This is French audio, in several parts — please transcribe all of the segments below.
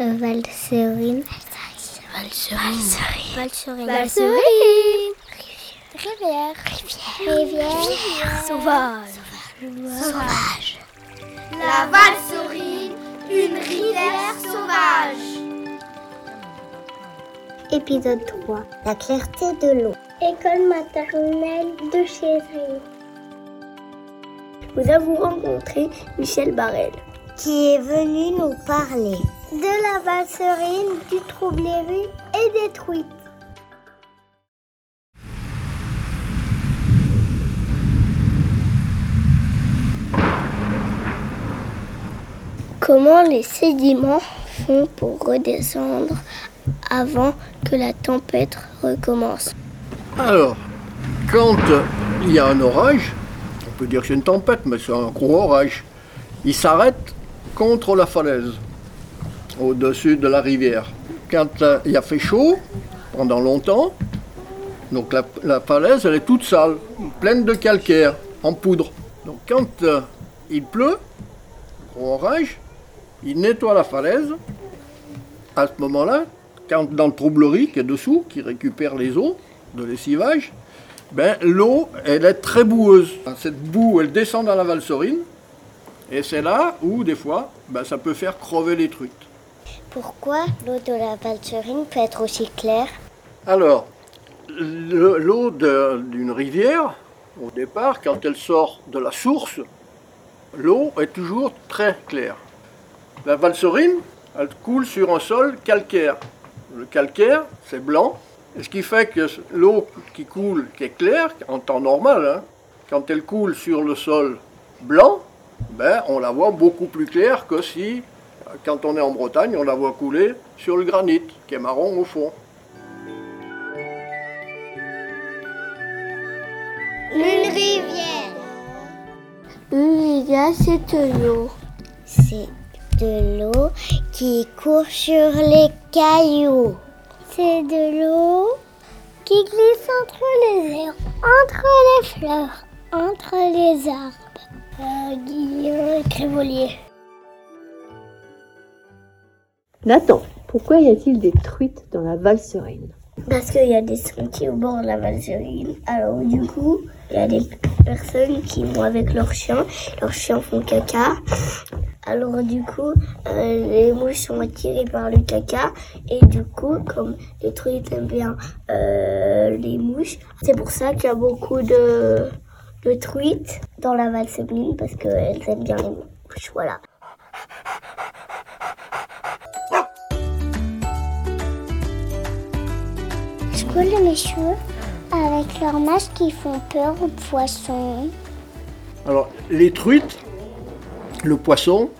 Valserine. Valserine. Valserine. Valserine. Rivière. Rivière. Sauvage. Sauvage. La Valserine, une rivière sauvage. Épisode 3. La clarté de l'eau. École maternelle de Chéry. Nous avons rencontré Michel Barrel. Qui est venu nous parler de la valserine, du troubléru et des truites. Comment les sédiments font pour redescendre avant que la tempête recommence? Alors, quand il y a un orage, on peut dire que c'est une tempête, mais c'est un gros orage, il s'arrête contre la falaise, au-dessus de la rivière. Quand euh, il a fait chaud, pendant longtemps, la, la falaise, est toute sale, pleine de calcaire, en poudre. Donc quand euh, il pleut, gros orage, il nettoie la falaise. À ce moment-là, quand dans le troublerie qui est dessous, qui récupère les eaux de lessivage, ben, l'eau, elle est très boueuse. Cette boue, elle descend dans la valserine, et c'est là où, des fois, ben, ça peut faire crever les truites. Pourquoi l'eau de la valserine peut être aussi claire Alors, le- l'eau d'une rivière, au départ, quand elle sort de la source, l'eau est toujours très claire. La valserine, elle coule sur un sol calcaire. Le calcaire, c'est blanc. Ce qui fait que l'eau qui coule, qui est claire, en temps normal, hein, quand elle coule sur le sol blanc, ben, on la voit beaucoup plus claire que si, quand on est en Bretagne, on la voit couler sur le granit, qui est marron au fond. Une rivière. Une rivière, c'est de l'eau. C'est de l'eau qui court sur les cailloux. C'est de l'eau qui glisse entre les airs, entre les fleurs, entre les arbres. Euh, Guillaume Crévolier. Nathan, pourquoi y a-t-il des truites dans la valserine Parce qu'il y a des sentiers au bord de la Valserine. Alors du coup, il y a des personnes qui vont avec leurs chiens. Leurs chiens font caca. Alors du coup, euh, les mouches sont attirées par le caca. Et du coup, comme les truites aiment bien euh, les mouches, c'est pour ça qu'il y a beaucoup de, de truites dans la Valserine. Parce qu'elles aiment bien les mouches. Voilà. Je coule mes cheveux avec leurs masques qui font peur aux poissons. Alors, les truites, le poisson,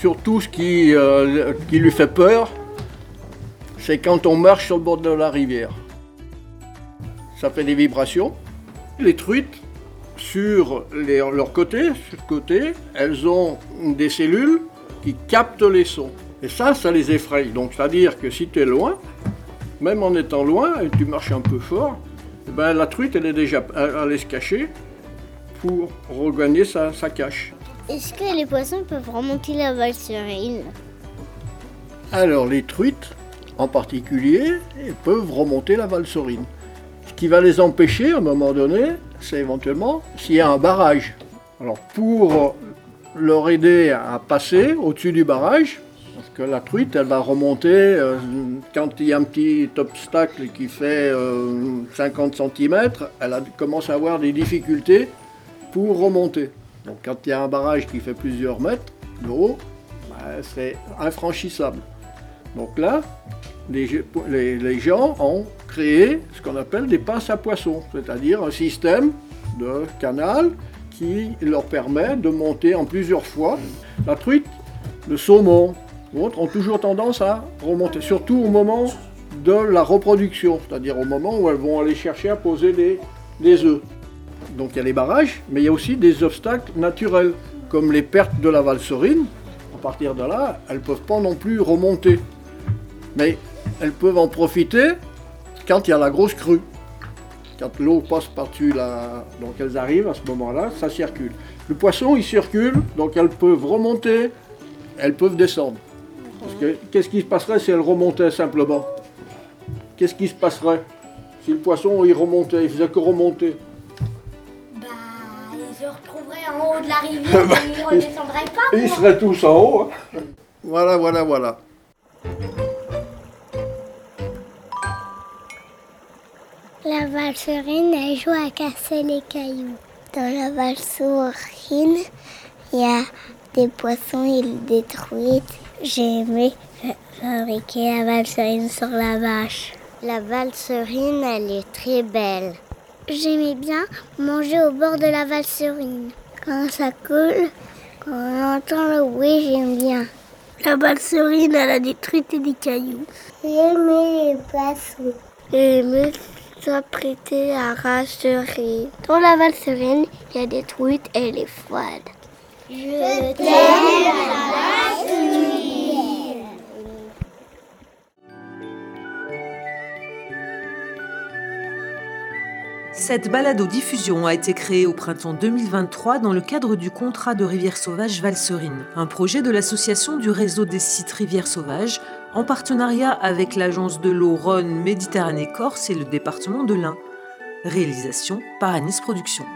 surtout ce qui, euh, qui lui fait peur, c'est quand on marche sur le bord de la rivière. Ça fait des vibrations. Les truites, sur leur côté, sur le côté, elles ont des cellules qui captent les sons. Et ça, ça les effraie. Donc, c'est-à-dire que si tu es loin, même en étant loin, et tu marches un peu fort, eh ben, la truite, elle est déjà allait se cacher pour regagner sa, sa cache. Est-ce que les poissons peuvent remonter la Valserine Alors les truites, en particulier, peuvent remonter la valserine. Ce qui va les empêcher à un moment donné, c'est éventuellement s'il y a un barrage. Alors pour leur aider à passer au-dessus du barrage, la truite, elle va remonter euh, quand il y a un petit obstacle qui fait euh, 50 cm, elle commence à avoir des difficultés pour remonter. Donc quand il y a un barrage qui fait plusieurs mètres de haut, ben, c'est infranchissable. Donc là, les, les- les gens ont créé ce qu'on appelle des passes à poissons, c'est-à-dire un système de canal qui leur permet de monter en plusieurs fois. La truite, le saumon, autres ont toujours tendance à remonter, surtout au moment de la reproduction, c'est-à-dire au moment où elles vont aller chercher à poser des, des œufs. Donc il y a les barrages, mais il y a aussi des obstacles naturels, comme les pertes de la valserine. À partir de là, elles ne peuvent pas non plus remonter. Mais elles peuvent en profiter quand il y a la grosse crue. Quand l'eau passe par-dessus la... Donc elles arrivent à ce moment-là, ça circule. Le poisson, il circule, donc elles peuvent remonter, elles peuvent descendre. Parce que qu'est-ce qui se passerait si elle remontait simplement? Qu'est-ce qui se passerait si le poisson il remontait, il faisait que remonter? Bah, ils se retrouveraient en haut de la rivière et ils redescendraient pas. Ils seraient tous en haut. hein. Voilà, voilà, voilà. La valserine, elle joue à casser les cailloux. Dans la valserine, il y a des poissons et des truites. J'ai aimé fabriquer la valserine sur la vache. La valserine, elle est très belle. J'aimais bien manger au bord de la valserine. Quand ça coule, quand on entend le bruit, j'aime bien. La valserine, elle a des des cailloux. J'ai aimé les poissons. J'ai aimé s'apprêter à rassurer. Dans la valserine, il y a des truites et elle est froide. Je Cette balado-diffusion a été créée au printemps 2023 dans le cadre du contrat de Rivière Sauvage Valserine, un projet de l'association du réseau des sites Rivière Sauvage en partenariat avec l'agence de l'eau Rhône Méditerranée Corse et le département de l'Ain. Réalisation par Anis Productions.